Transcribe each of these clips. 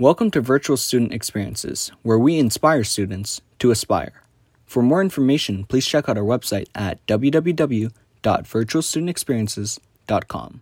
Welcome to Virtual Student Experiences, where we inspire students to aspire. For more information, please check out our website at www.virtualstudentexperiences.com.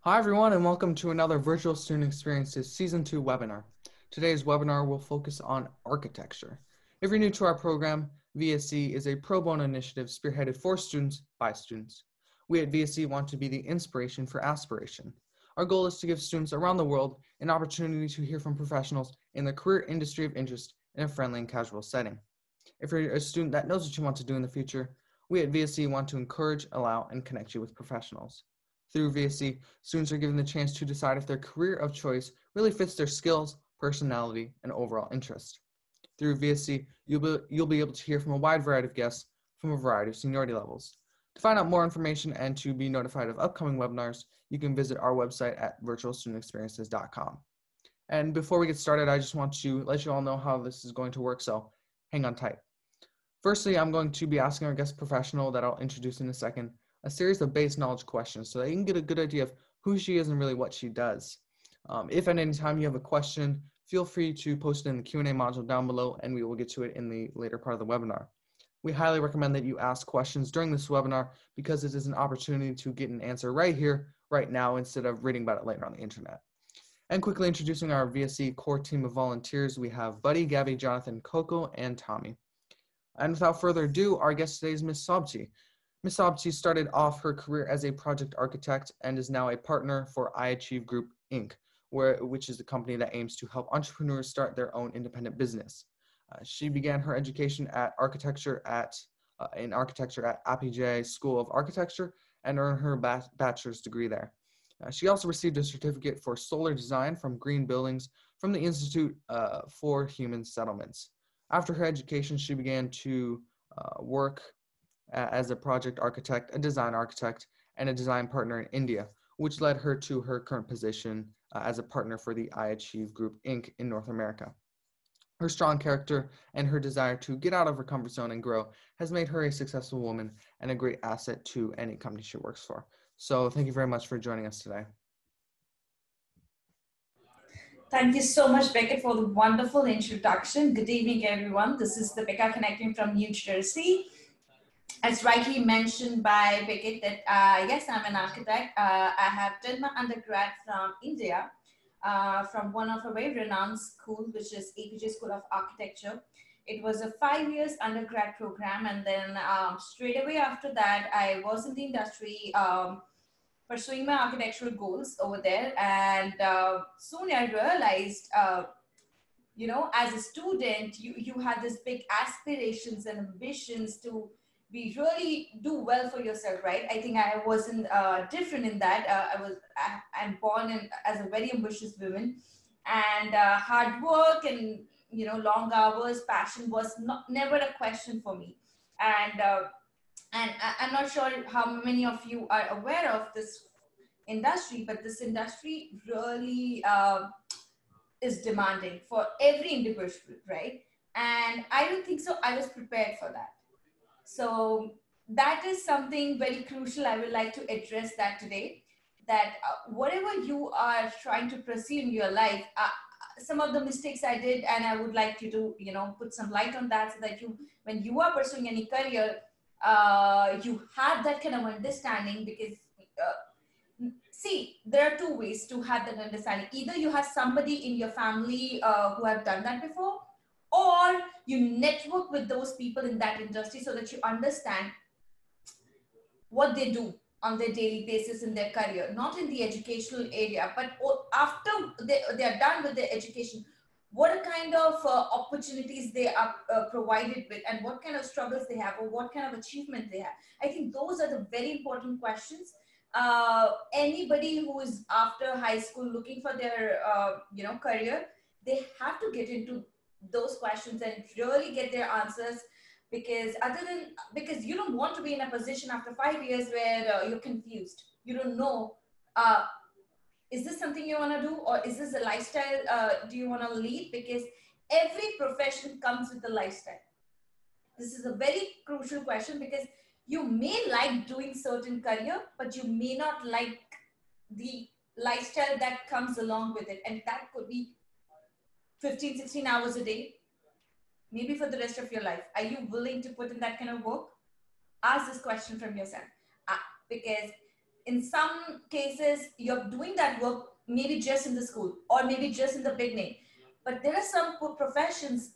Hi, everyone, and welcome to another Virtual Student Experiences Season 2 webinar. Today's webinar will focus on architecture. If you're new to our program, VSC is a pro bono initiative spearheaded for students by students. We at VSC want to be the inspiration for aspiration. Our goal is to give students around the world an opportunity to hear from professionals in the career industry of interest in a friendly and casual setting. If you're a student that knows what you want to do in the future, we at VSC want to encourage, allow, and connect you with professionals. Through VSC, students are given the chance to decide if their career of choice really fits their skills, personality, and overall interest. Through VSC, you'll be, you'll be able to hear from a wide variety of guests from a variety of seniority levels. To find out more information and to be notified of upcoming webinars, you can visit our website at virtualstudentexperiences.com. And before we get started, I just want to let you all know how this is going to work, so hang on tight. Firstly, I'm going to be asking our guest professional that I'll introduce in a second a series of base knowledge questions so that you can get a good idea of who she is and really what she does. Um, if at any time you have a question, feel free to post it in the Q&A module down below and we will get to it in the later part of the webinar. We highly recommend that you ask questions during this webinar because it is an opportunity to get an answer right here, right now, instead of reading about it later on the internet. And quickly introducing our VSC core team of volunteers, we have Buddy, Gabby, Jonathan, Coco, and Tommy. And without further ado, our guest today is Ms. Sobchi. Ms. Sobchi started off her career as a project architect and is now a partner for iAchieve Group, Inc., where, which is a company that aims to help entrepreneurs start their own independent business. Uh, she began her education at architecture at uh, in architecture at APJ School of Architecture and earned her ba bachelor's degree there. Uh, she also received a certificate for solar design from Green Buildings from the Institute for Human Settlements. After her education, she began to work as a project architect, a design architect, and a design partner in India, which led her to her current position uh, as a partner for the iAchieve Group Inc. in North America. Her strong character and her desire to get out of her comfort zone and grow has made her a successful woman and a great asset to any company she works for. So thank you very much for joining us today. Thank you so much, Beckett, for the wonderful introduction. Good evening, everyone. This is the Becca connecting from New Jersey. As rightly mentioned by Beckett, that uh, yes, I'm an architect. Uh, I have done my undergrad from India uh, from one of a very renowned school, which is APJ School of Architecture. It was a five years undergrad program. And then um, straight away after that, I was in the industry um, pursuing my architectural goals over there. And uh, soon I realized, uh, you know, as a student, you, you had this big aspirations and ambitions to be really do well for yourself, right? I think I wasn't uh, different in that. Uh, I was I, am born in, as a very ambitious woman, and uh, hard work and you know long hours, passion was not never a question for me. And uh, and I, am not sure how many of you are aware of this industry, but this industry really uh, is demanding for every individual, right? And I don't think so. I was prepared for that so that is something very crucial. I would like to address that today. That uh, whatever you are trying to pursue in your life, uh, some of the mistakes I did, and I would like you to, you know, put some light on that so that you, when you are pursuing any career, uh, you have that kind of understanding because, uh, see, there are two ways to have that understanding. Either you have somebody in your family uh, who have done that before, or you network with those people in that industry so that you understand what they do on their daily basis in their career, not in the educational area, but after they, they are done with their education, what kind of uh, opportunities they are uh, provided with and what kind of struggles they have or what kind of achievement they have. I think those are the very important questions. Uh, anybody who is after high school looking for their, uh, you know, career, they have to get into those questions and really get their answers because other than because you don't want to be in a position after five years where uh, you're confused. You don't know uh, is this something you want to do or is this a lifestyle uh, do you want to lead? Because every profession comes with a lifestyle. This is a very crucial question because you may like doing certain career, but you may not like the lifestyle that comes along with it. And that could be 15, 16 hours a day, maybe for the rest of your life. Are you willing to put in that kind of work? Ask this question from yourself. Uh, because in some cases, you're doing that work maybe just in the school or maybe just in the beginning. But there are some professions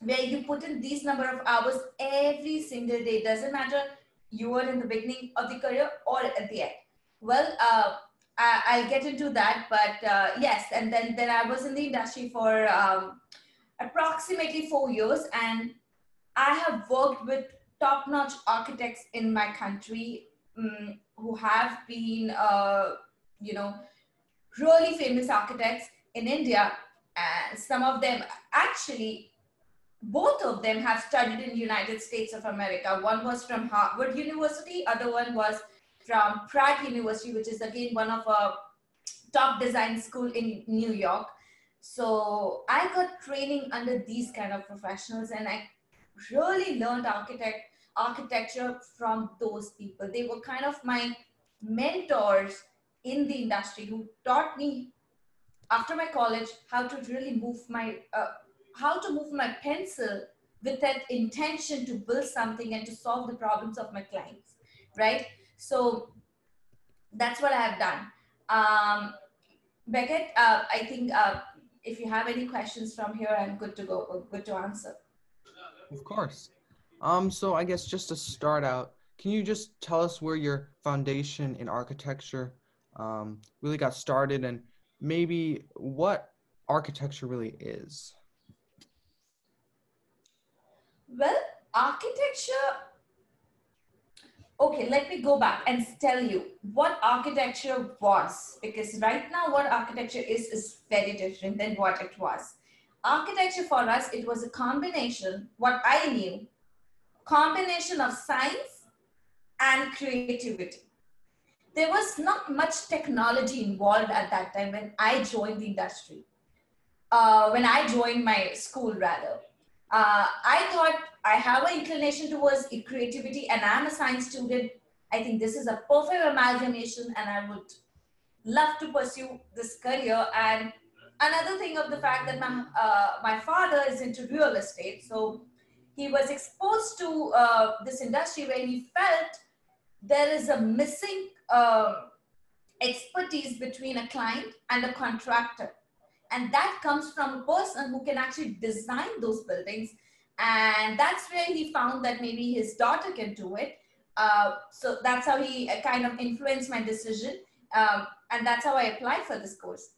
where you put in these number of hours every single day. Doesn't matter you were in the beginning of the career or at the end. Well, uh, I, will get into that, but uh, yes, and then then I was in the industry for um, approximately four years, and I have worked with top-notch architects in my country um, who have been, uh, you know, really famous architects in India. And some of them actually both of them have studied in United States of America. One was from Harvard University, other one was from Pratt University, which is again one of a top design school in New York. So I got training under these kind of professionals and I really learned architect architecture from those people. They were kind of my mentors in the industry who taught me after my college how to really move my uh, how to move my pencil with that intention to build something and to solve the problems of my clients, right? So that's what I have done. Um, Beckett, uh, I think uh, if you have any questions from here, I'm good to go, good to answer. Of course. Um, so I guess just to start out, can you just tell us where your foundation in architecture um, really got started and maybe what architecture really is? Well, architecture, okay, let me go back and tell you what architecture was, because right now what architecture is, is very different than what it was. Architecture for us, it was a combination, what I knew, combination of science and creativity. There was not much technology involved at that time when I joined the industry. Uh, when I joined my school rather uh, I thought I have an inclination towards creativity and I'm a science student. I think this is a perfect amalgamation and I would love to pursue this career. And another thing of the fact that my, uh, my father is into real estate. So he was exposed to uh, this industry where he felt there is a missing uh, expertise between a client and a contractor and that comes from a person who can actually design those buildings. And that's where he found that maybe his daughter can do it. Uh, so that's how he uh, kind of influenced my decision. Um, and that's how i applied for this course.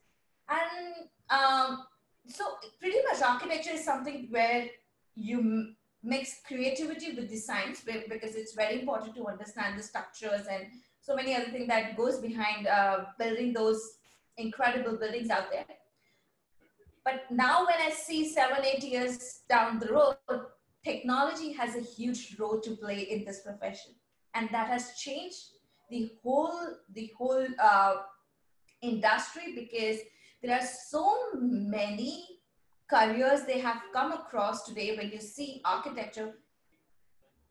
And um, so pretty much architecture is something where you mix creativity with the science because it's very important to understand the structures and so many other things that goes behind uh, building those incredible buildings out there but now when I see seven, eight years down the road, technology has a huge role to play in this profession. And that has changed the whole, the whole uh, industry because there are so many careers they have come across today when you see architecture,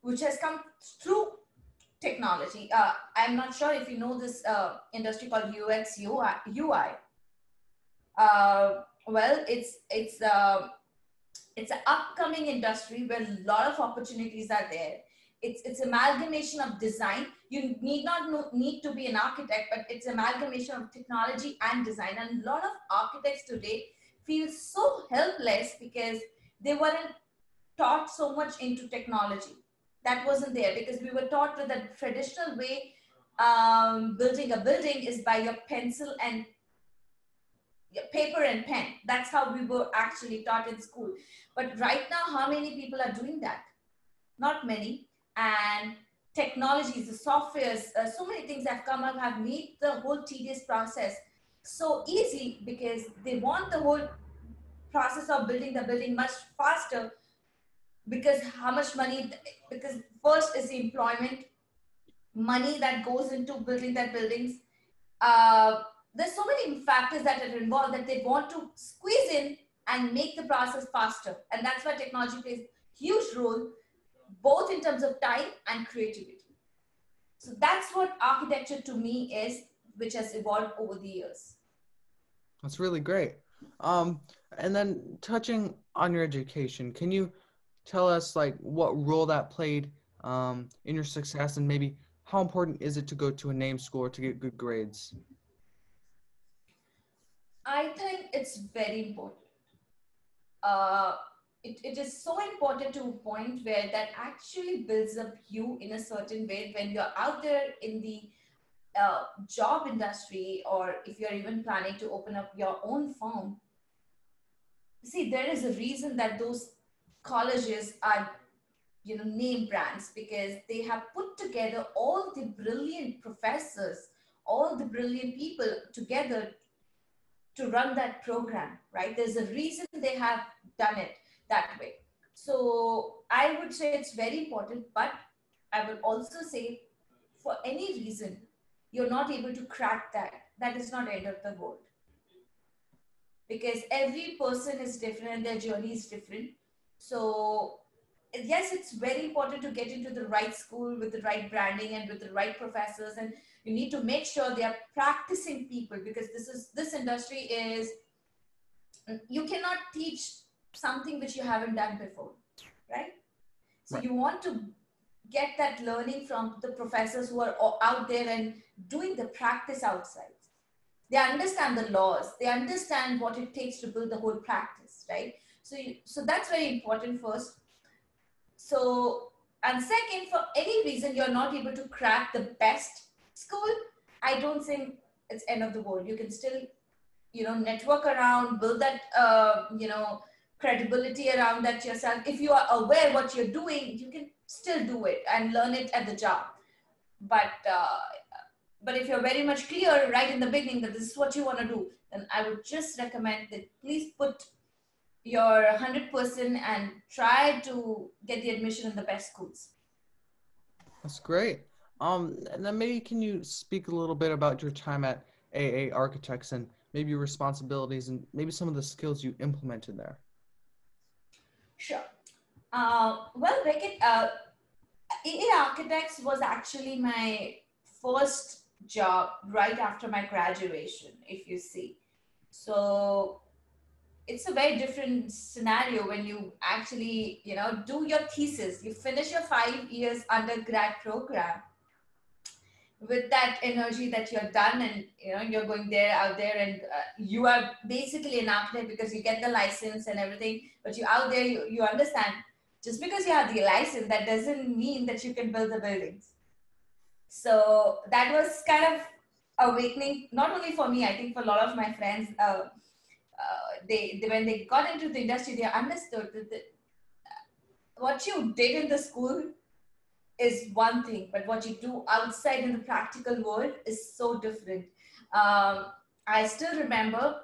which has come through technology. Uh, I'm not sure if you know this uh, industry called UX UI. Uh, well it's it's uh, it's an upcoming industry where a lot of opportunities are there. It's it's amalgamation of design. You need not know, need to be an architect but it's amalgamation of technology and design. And a lot of architects today feel so helpless because they weren't taught so much into technology. That wasn't there because we were taught that the traditional way um, building a building is by your pencil and paper and pen. That's how we were actually taught in school. But right now, how many people are doing that? Not many. And technologies, the softwares, uh, so many things have come up, have made the whole tedious process so easy because they want the whole process of building the building much faster because how much money because first is the employment money that goes into building that buildings uh, there's so many factors that are involved that they want to squeeze in and make the process faster. And that's why technology plays huge role, both in terms of time and creativity. So that's what architecture to me is, which has evolved over the years. That's really great. Um, and then touching on your education, can you tell us like what role that played um, in your success and maybe how important is it to go to a name school to get good grades? I think it's very important. Uh, it, it is so important to a point where that actually builds up you in a certain way when you're out there in the uh, job industry or if you're even planning to open up your own firm see there is a reason that those colleges are you know name brands because they have put together all the brilliant professors all the brilliant people together to run that program right? There's a reason they have done it that way. So i would say it's very important but i will also say for any reason you're not able to crack that. That is not end of the world. Because every person is different and their journey is different. So, yes, it's very important to get into the right school with the right branding and with the right professors, and you need to make sure they are practicing people because this is this industry is you cannot teach something which you haven't done before, right? So right. you want to get that learning from the professors who are out there and doing the practice outside they understand the laws they understand what it takes to build the whole practice right so you, so that's very important first so and second for any reason you're not able to crack the best school i don't think it's end of the world you can still you know network around build that uh, you know credibility around that yourself if you are aware what you're doing you can still do it and learn it at the job but uh, but if you're very much clear right in the beginning that this is what you want to do, then I would just recommend that please put your 100% and try to get the admission in the best schools. That's great. Um, and then maybe can you speak a little bit about your time at AA Architects and maybe your responsibilities and maybe some of the skills you implemented there? Sure. Uh, well, Beckett, uh, AA Architects was actually my first job right after my graduation, if you see. So it's a very different scenario when you actually, you know, do your thesis. You finish your five years undergrad program with that energy that you're done and you know you're going there out there and uh, you are basically an architect because you get the license and everything but you out there you, you understand just because you have the license that doesn't mean that you can build the buildings so that was kind of awakening, not only for me, I think for a lot of my friends. Uh, uh, they, they, when they got into the industry, they understood that the, what you did in the school is one thing, but what you do outside in the practical world is so different. Um, I still remember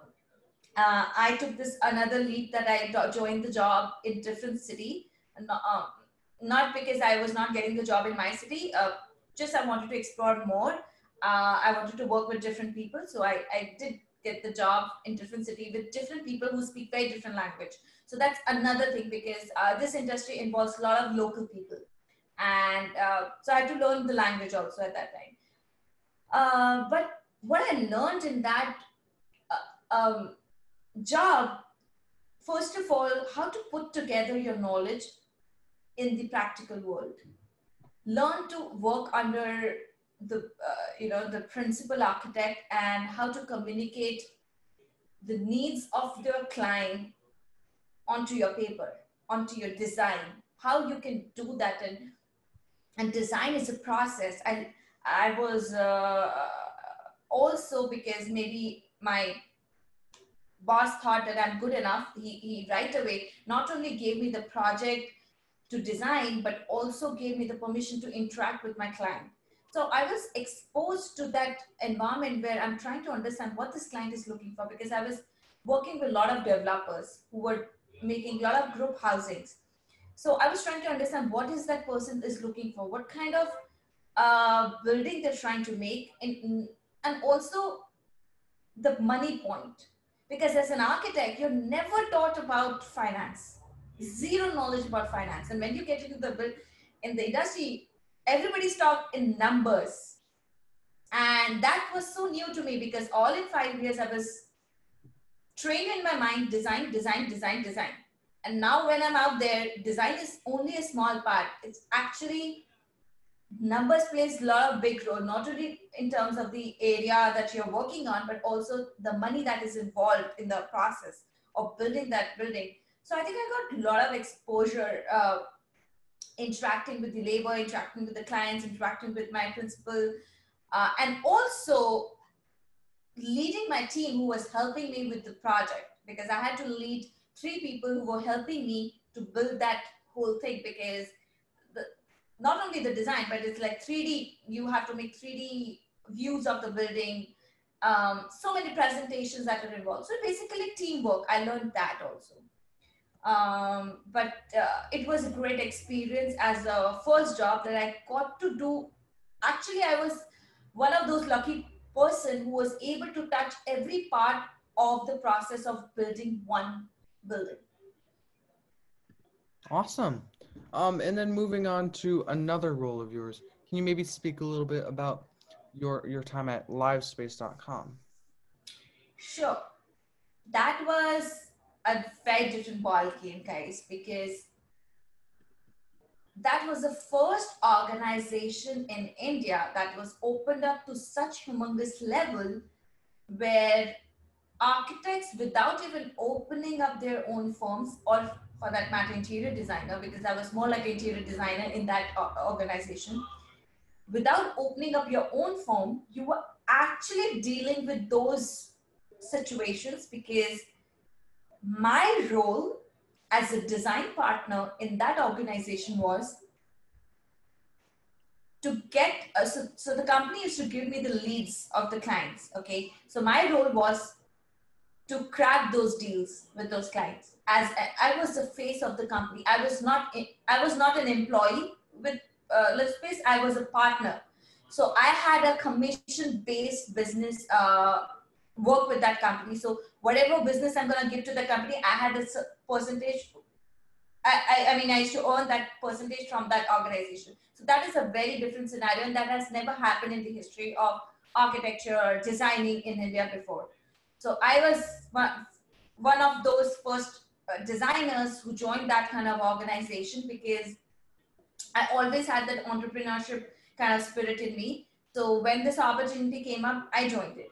uh, I took this another leap that I joined the job in different city, not, um, not because I was not getting the job in my city. Uh, just I wanted to explore more. Uh, I wanted to work with different people. So I, I did get the job in different city with different people who speak very different language. So that's another thing because uh, this industry involves a lot of local people. And uh, so I had to learn the language also at that time. Uh, but what I learned in that uh, um, job, first of all, how to put together your knowledge in the practical world learn to work under the uh, you know the principal architect and how to communicate the needs of the client onto your paper onto your design how you can do that and and design is a process and i was uh, also because maybe my boss thought that i'm good enough he, he right away not only gave me the project to design, but also gave me the permission to interact with my client. So I was exposed to that environment where I'm trying to understand what this client is looking for because I was working with a lot of developers who were making a lot of group housings. So I was trying to understand what is that person is looking for, what kind of uh, building they're trying to make, and, and also the money point. Because as an architect, you're never taught about finance zero knowledge about finance. And when you get into the build in the industry, everybody's talked in numbers. And that was so new to me because all in five years I was trained in my mind design, design, design, design. And now when I'm out there, design is only a small part. It's actually numbers plays a lot of big role, not only in terms of the area that you're working on, but also the money that is involved in the process of building that building. So I think I got a lot of exposure uh, interacting with the labor, interacting with the clients, interacting with my principal, uh, and also leading my team who was helping me with the project because I had to lead three people who were helping me to build that whole thing because the, not only the design, but it's like 3D, you have to make 3D views of the building, um, so many presentations that are involved. So basically teamwork, I learned that also. Um, but uh, it was a great experience as a first job that I got to do. Actually, I was one of those lucky person who was able to touch every part of the process of building one building. Awesome. Um, and then moving on to another role of yours, can you maybe speak a little bit about your your time at livspace.com? Sure. That was a very different ball game, guys, because that was the first organization in India that was opened up to such humongous level where architects, without even opening up their own firms, or for that matter, interior designer, because I was more like interior designer in that organization, without opening up your own firm, you were actually dealing with those situations because my role as a design partner in that organization was to get uh, so, so the company used to give me the leads of the clients okay? So my role was to crack those deals with those clients. As I, was the face of the company. I was not i was not an employee with uh, Livspace i was a partner. So i had a commission based business uh, work with that company. So whatever business i'm going to give to the company i had a percentage I, I, I mean, I used to earn that percentage from that organization. So that is a very different scenario, and that has never happened in the history of architecture or designing in India before. So I was one of those first uh, designers who joined that kind of organization because I always had that entrepreneurship kind of spirit in me. So when this opportunity came up, I joined it.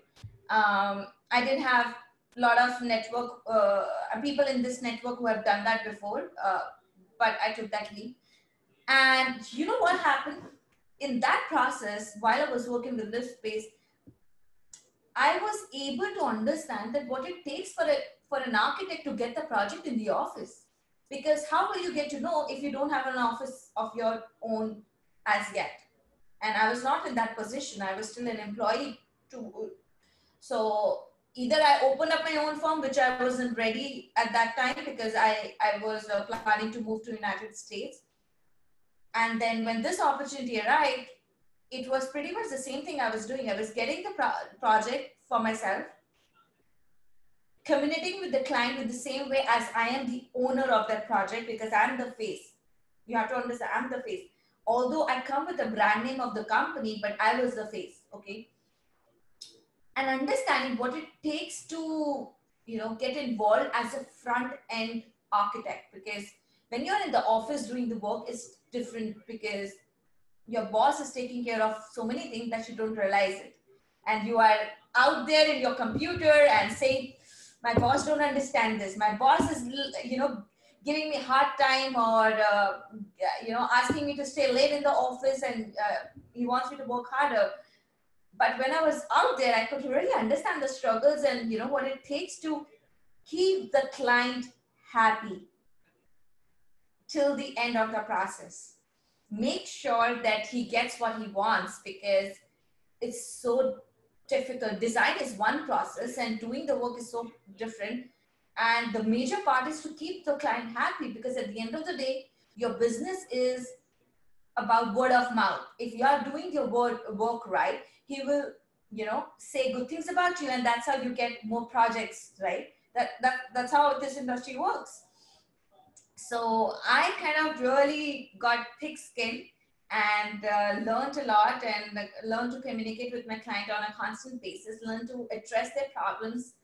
Um, I didn't have a lot of network uh, people in this network who have done that before, uh, but I took that leap. And you know what happened in that process while I was working with Livspace, I was able to understand that what it takes for a for an architect to get the project in the office. Because how will you get to know if you don't have an office of your own as yet? And I was not in that position. I was still an employee to so either I opened up my own firm, which I wasn't ready at that time because I, I was uh, planning to move to United States. And then when this opportunity arrived, it was pretty much the same thing I was doing. I was getting the pro project for myself, communicating with the client in the same way as I am the owner of that project because I'm the face. You have to understand, I'm the face. Although I come with the brand name of the company, but I was the face, okay? and understanding what it takes to you know get involved as a front end architect because when you're in the office doing the work it's different because your boss is taking care of so many things that you don't realize it. And you are out there in your computer and saying my boss don't understand this. My boss is you know giving me hard time or uh, you know asking me to stay late in the office and uh, he wants me to work harder. But when I was out there, I could really understand the struggles and you know what it takes to keep the client happy till the end of the process. Make sure that he gets what he wants because it's so difficult. Design is one process and doing the work is so different. And the major part is to keep the client happy because at the end of the day, your business is about word of mouth. If you are doing your work, right, he will you know say good things about you and that's how you get more projects right that, that that's how this industry works so i kind of really got thick skin and uh, learned a lot and uh, learned to communicate with my client on a constant basis, learned to address their problems,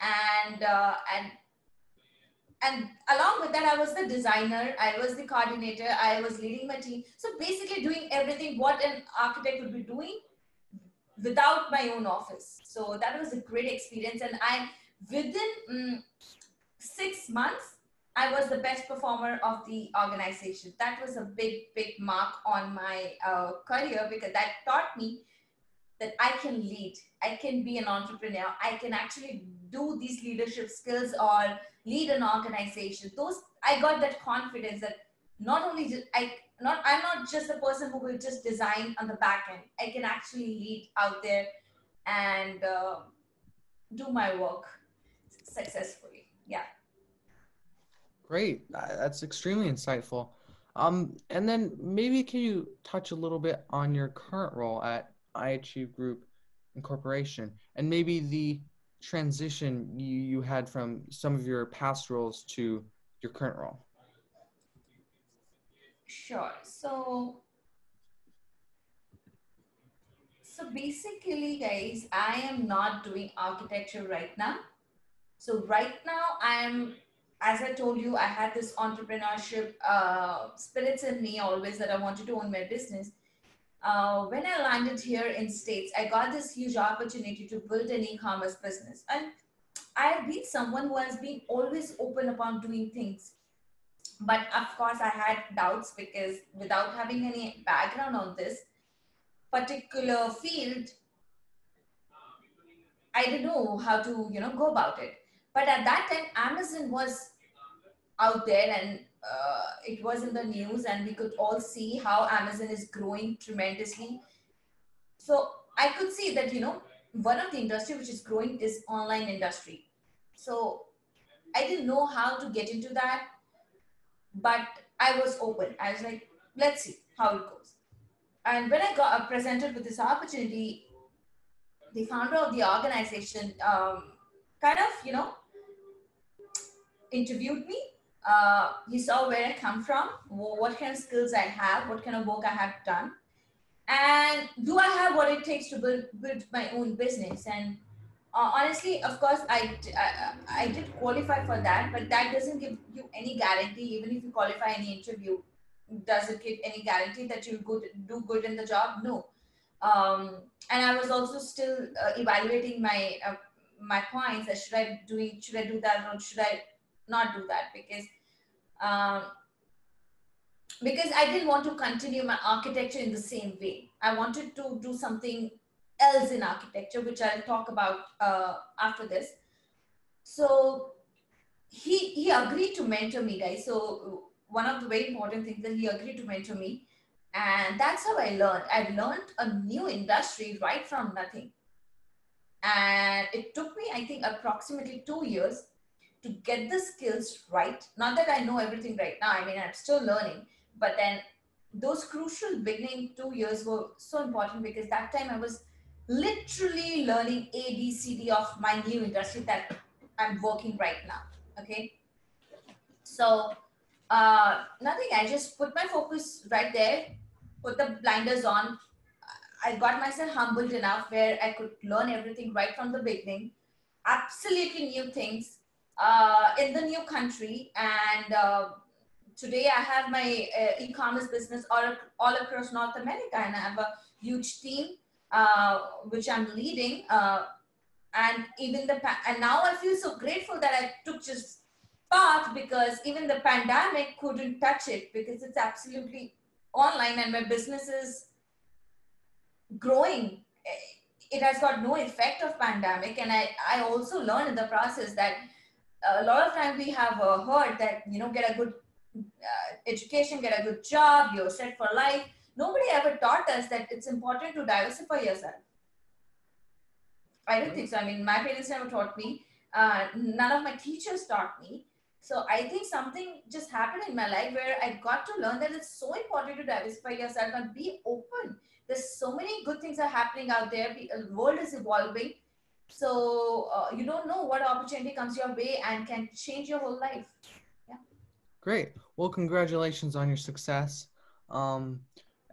and uh, and and along with that, I was the designer, I was the coordinator, I was leading my team. So basically, doing everything what an architect would be doing without my own office. So that was a great experience, and I within um, six months I was the best performer of the organization. That was a big, big mark on my uh, career because that taught me that I can lead, I can be an entrepreneur, I can actually do these leadership skills or lead an organization. Those I got that confidence that not only I not I'm not just a person who will just design on the back end. I can actually lead out there and uh, do my work successfully. Yeah. Great. That's extremely insightful. Um, and then maybe can you touch a little bit on your current role at I Achieve Group Incorporation and maybe the transition you, you had from some of your past roles to your current role? Sure. So, so basically, guys, I am not doing architecture right now. So right now, I'm as I told you, I had this entrepreneurship uh, spirits in me always that I wanted to own my business. Uh, when I landed here in States, I got this huge opportunity to build an e-commerce business. And I've been someone who has been always open upon doing things. But of course, I had doubts because without having any background on this particular field, I didn't know how to, you know, go about it. But at that time, Amazon was out there and uh, it was in the news and we could all see how Amazon is growing tremendously. So I could see that, you know, one of the industry which is growing is online industry. So I didn't know how to get into that, but I was open. I was like, let's see how it goes. And when I got uh, presented with this opportunity, the founder of the organization um, kind of, you know, interviewed me uh, he saw where I come from, what kind of skills I have, what kind of work I have done, and do I have what it takes to build, build my own business? And uh, honestly, of course, I, I, I did qualify for that, but that doesn't give you any guarantee. Even if you qualify any interview, does it give any guarantee that you'll good, do good in the job? No. Um, and I was also still uh, evaluating my uh, my points. Should I doing should I do that or should I not do that because um, because I didn't want to continue my architecture in the same way. I wanted to do something else in architecture, which I'll talk about uh, after this. So he he agreed to mentor me, guys. So one of the very important things that he agreed to mentor me, and that's how I learned. I learned a new industry right from nothing, and it took me, I think, approximately two years to get the skills right. Not that I know everything right now. I mean, I'm still learning, but then those crucial beginning two years were so important because that time I was literally learning A, B, C, D of my new industry that I'm working right now. Okay. So, uh, nothing. I just put my focus right there, put the blinders on. I got myself humbled enough where I could learn everything right from the beginning, absolutely new things, uh, in the new country. And uh, today I have my uh, e-commerce business all, all across North America. And I have a huge team uh, which I'm leading uh, and even the and now I feel so grateful that I took just path because even the pandemic couldn't touch it because it's absolutely online and my business is growing. It has got no effect of pandemic. And I, I also learned in the process that a lot of times we have uh, heard that you know get a good uh, education get a good job you're set for life. Nobody ever taught us that it's important to diversify yourself. I don't think so. I mean my parents never taught me. Uh, none of my teachers taught me. So i think something just happened in my life where i got to learn that it's so important to diversify yourself and be open. There's so many good things are happening out there. The world is evolving so uh, you don't know what opportunity comes your way and can change your whole life. Yeah. Great. Well, congratulations on your success. Um,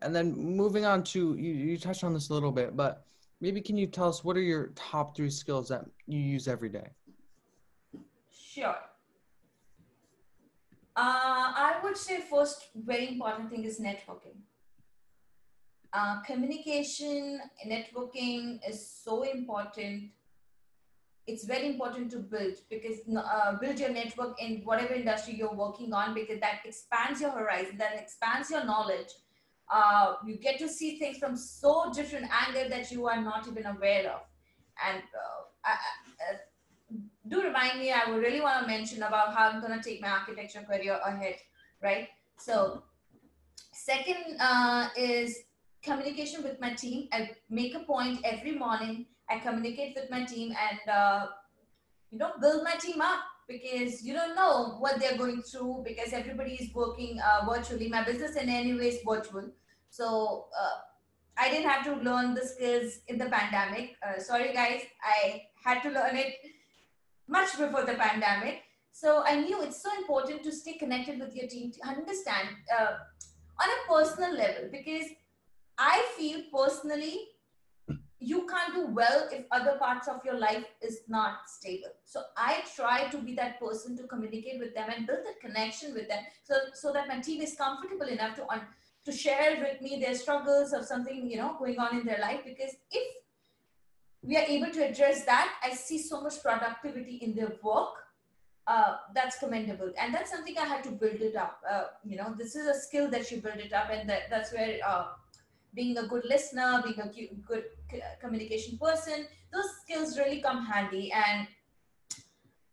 And then moving on to you, you touched on this a little bit, but maybe can you tell us what are your top three skills that you use every day? Sure. Uh, I would say first very important thing is networking. Uh, communication, networking is so important. It's very important to build because uh, build your network in whatever industry you're working on because that expands your horizon, that expands your knowledge. Uh, you get to see things from so different angle that you are not even aware of. And uh, I, I, do remind me, I would really want to mention about how I'm going to take my architecture career ahead, right? So, second uh, is communication with my team. I make a point every morning. I communicate with my team and, uh, you know, build my team up because you don't know what they're going through because everybody is working uh, virtually. My business in any way is virtual. So, uh, I didn't have to learn the skills in the pandemic. Uh, sorry, guys, I had to learn it much before the pandemic. So I knew it's so important to stay connected with your team to understand uh, on a personal level because I feel personally you can't do well if other parts of your life is not stable. So I try to be that person to communicate with them and build that connection with them so, so that my team is comfortable enough to, un, to share with me their struggles of something, you know, going on in their life. Because if we are able to address that, I see so much productivity in their work. Uh, that's commendable, and that's something I had to build it up. Uh, you know, this is a skill that you build it up, and that, that's where uh, being a good listener, being a good communication person, those skills really come handy. And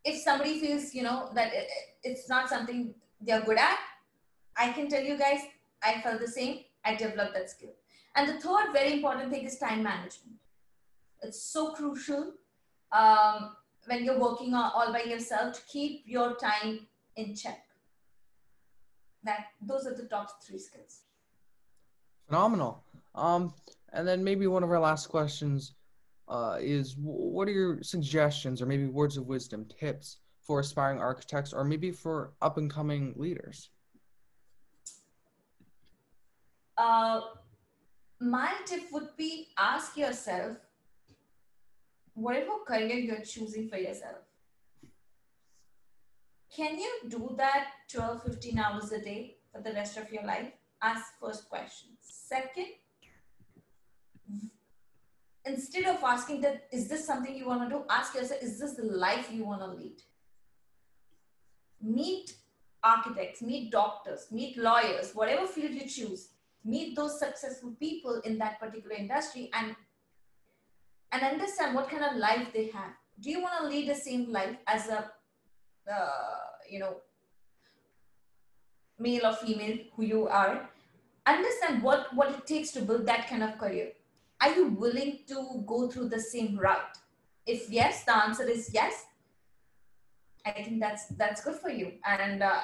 if somebody feels, you know, that it, it's not something they're good at, I can tell you guys, I felt the same. I developed that skill. And the third very important thing is time management it's so crucial um, when you're working all by yourself to keep your time in check. That those are the top three skills. Phenomenal. Um, and then maybe one of our last questions uh, is what are your suggestions or maybe words of wisdom, tips for aspiring architects or maybe for up and coming leaders? Uh, my tip would be ask yourself whatever career you're choosing for yourself, can you do that 12, 15 hours a day for the rest of your life? Ask first question. Second, instead of asking that, is this something you want to do? Ask yourself, is this the life you want to lead? Meet architects, meet doctors, meet lawyers, whatever field you choose. Meet those successful people in that particular industry and and understand what kind of life they have. Do you want to lead the same life as a, uh, you know, male or female who you are? Understand what, what it takes to build that kind of career. Are you willing to go through the same route? If yes, the answer is yes. I think that's that's good for you, and uh,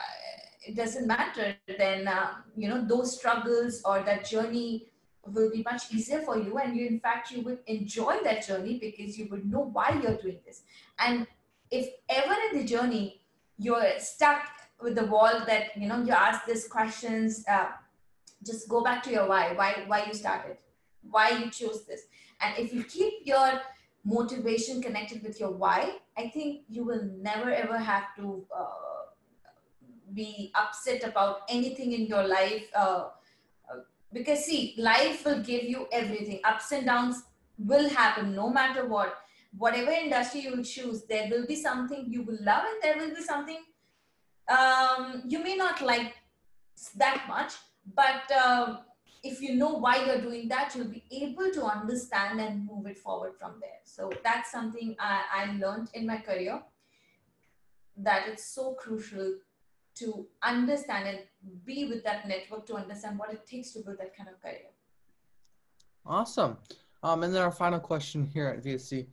it doesn't matter. Then uh, you know those struggles or that journey will be much easier for you and you in fact you would enjoy that journey because you would know why you're doing this and if ever in the journey you're stuck with the wall that you know you ask these questions uh, just go back to your why why why you started why you chose this. And if you keep your motivation connected with your why i think you will never ever have to uh, be upset about anything in your life uh, because see life will give you everything. Ups and downs will happen no matter what. Whatever industry you choose there will be something you will love and there will be something um, you may not like that much but um, if you know why you're doing that you'll be able to understand and move it forward from there so that's something i, I learned in my career that it's so crucial to understand and be with that network to understand what it takes to build that kind of career. Awesome. Um, and then our final question here at VSC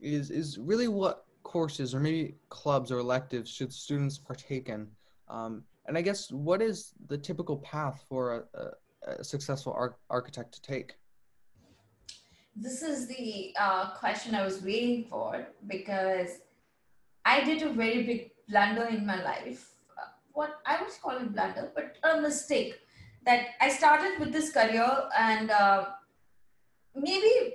is is really what courses or maybe clubs or electives should students partake in? Um, and I guess what is the typical path for a, a, a successful ar- architect to take? This is the uh, question I was waiting for because I did a very big blunder in my life what I would call it blunder, but a mistake that I started with this career and uh, maybe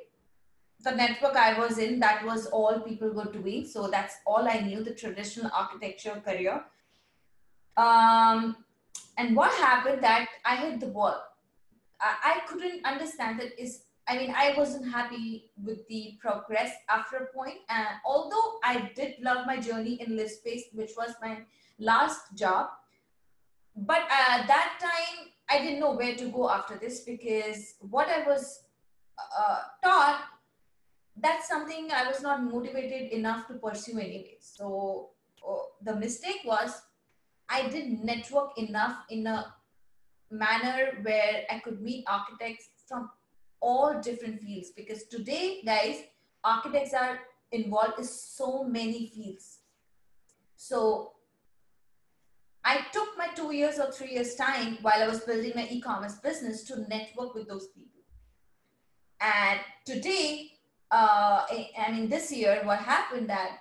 the network I was in, that was all people were doing. So that's all I knew, the traditional architecture career. Um, and what happened that I hit the wall. I, couldn't understand that is I mean, I wasn't happy with the progress after a point. And although I did love my journey in Livspace, which was my last job, but at that time, I didn't know where to go after this because what I was uh, taught that's something I was not motivated enough to pursue anyway. So oh, the mistake was I didn't network enough in a manner where I could meet architects from all different fields because today, guys, architects are involved in so many fields. So I took my two years or three years time while I was building my e-commerce business to network with those people. And today, uh, I mean, this year, what happened that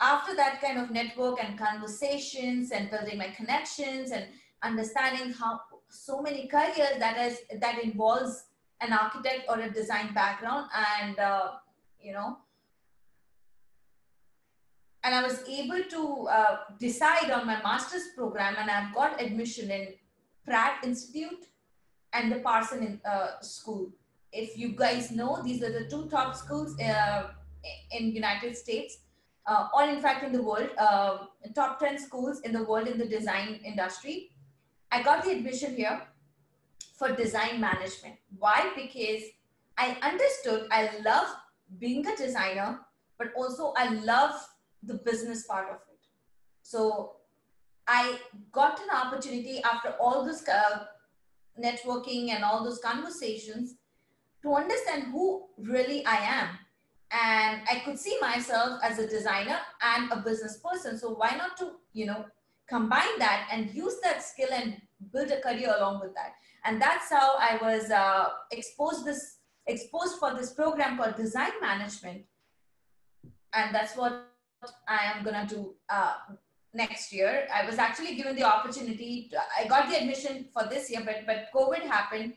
after that kind of network and conversations and building my connections and understanding how so many careers that is that involves an architect or a design background and uh, you know and i was able to uh, decide on my master's program and i've got admission in pratt institute and the Parsons uh, school if you guys know, these are the two top schools uh, in United States, uh, or in fact in the world, uh, top 10 schools in the world in the design industry. I got the admission here for design management. Why? Because I understood I love being a designer, but also I love the business part of it. So I got an opportunity after all this uh, networking and all those conversations to understand who really I am. And I could see myself as a designer and a business person. So why not to, you know, combine that and use that skill and build a career along with that. And that's how I was uh, exposed this exposed for this program called design management. And that's what I am gonna do uh, next year. I was actually given the opportunity. To, I got the admission for this year, but but COVID happened,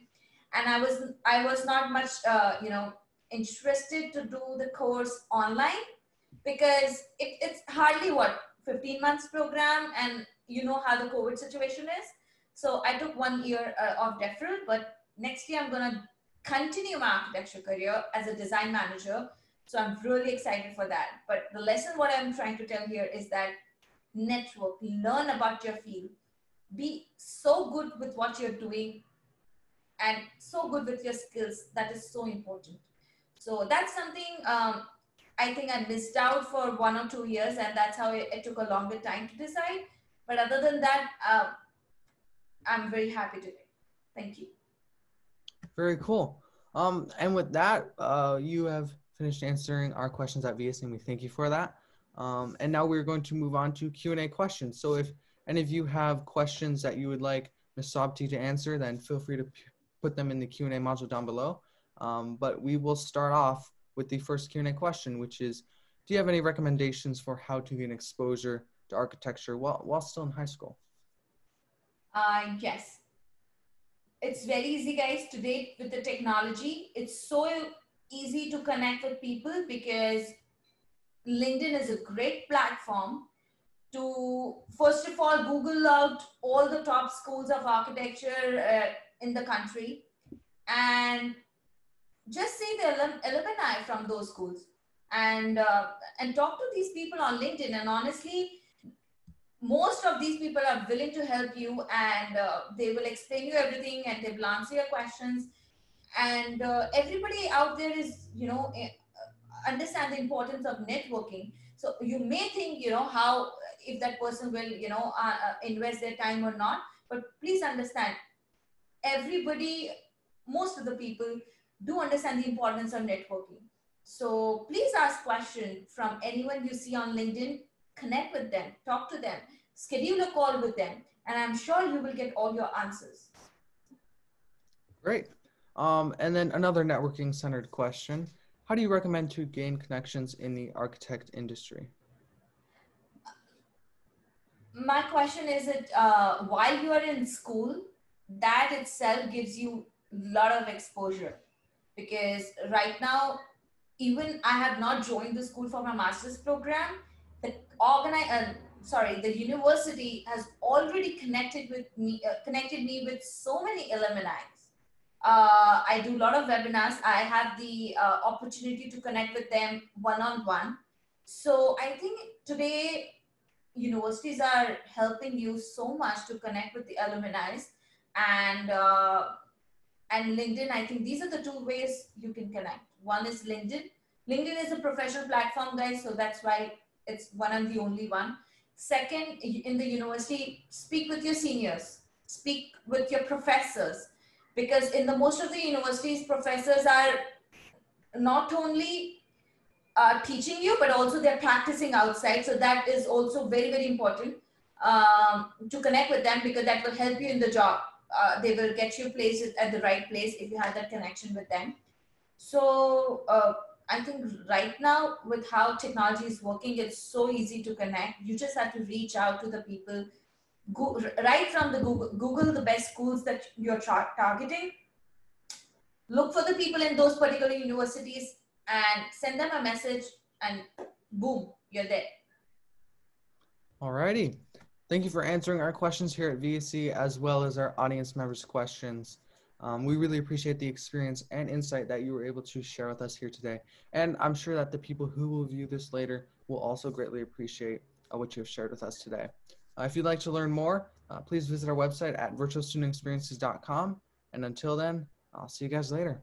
and I was I was not much uh, you know interested to do the course online because it, it's hardly what 15 months program and you know how the COVID situation is. So I took one year uh, of deferral, but next year I'm gonna continue my architecture career as a design manager. So I'm really excited for that. But the lesson what I'm trying to tell here is that network, learn about your field, be so good with what you're doing and so good with your skills. That is so important. So that's something um, I think I missed out for one or two years, and that's how it, it took a longer time to decide. But other than that, uh, I'm very happy today. Thank you. Very cool. Um, and with that, uh, you have finished answering our questions at VS, and we thank you for that. Um, and now we're going to move on to Q&A questions. So if any of you have questions that you would like Ms. Sobti to answer, then feel free to put them in the Q&A module down below. Um, but we will start off with the first Q&A question, which is, do you have any recommendations for how to gain exposure to architecture while, while still in high school? Uh, yes. It's very easy, guys, today with the technology. It's so easy to connect with people because LinkedIn is a great platform to, first of all, Google out all the top schools of architecture uh, in the country and just see the alumni from those schools. And uh, and talk to these people on linkedin. And honestly most of these people are willing to help you and uh, they will explain you everything and they will answer your questions. And uh, everybody out there is you know eh, understand the importance of networking. So you may think you know how if that person will you know uh, uh, invest their time or not. But please understand everybody, most of the people do understand the importance of networking. So please ask questions from anyone you see on LinkedIn, connect with them, talk to them, schedule a call with them, and I'm sure you will get all your answers. Great. Um, and then another networking centered question. How do you recommend to gain connections in the architect industry? My question is it uh, while you are in school, that itself gives you a lot of exposure because right now even i have not joined the school for my master's program the organize uh, sorry the university has already connected with me uh, connected me with so many alumni. Uh, i do a lot of webinars. I have the uh, opportunity to connect with them one on one so i think today universities are helping you so much to connect with the alumni. And uh, and linkedin i think these are the two ways you can connect. One is linkedin. Linkedin is a professional platform guys so that's why it's one and the only one. Second in the university speak with your seniors. Speak with your professors. Because in the most of the universities professors are not only uh, teaching you but also they're practicing outside so that is also very very important um, to connect with them because that will help you in the job uh, they will get you placed at the right place if you have that connection with them. So uh, i think right now with how technology is working it's so easy to connect. You just have to reach out to the people. Go, right from the google, google the best schools that you're tra- targeting. Look for the people in those particular universities and send them a message and boom you're there. Alrighty. Thank you for answering our questions here at VSC as well as our audience members' questions. Um, we really appreciate the experience and insight that you were able to share with us here today. And I'm sure that the people who will view this later will also greatly appreciate uh, what you have shared with us today. Uh, if you'd like to learn more, uh, please visit our website at virtualstudentexperiences.com. And until then, I'll see you guys later.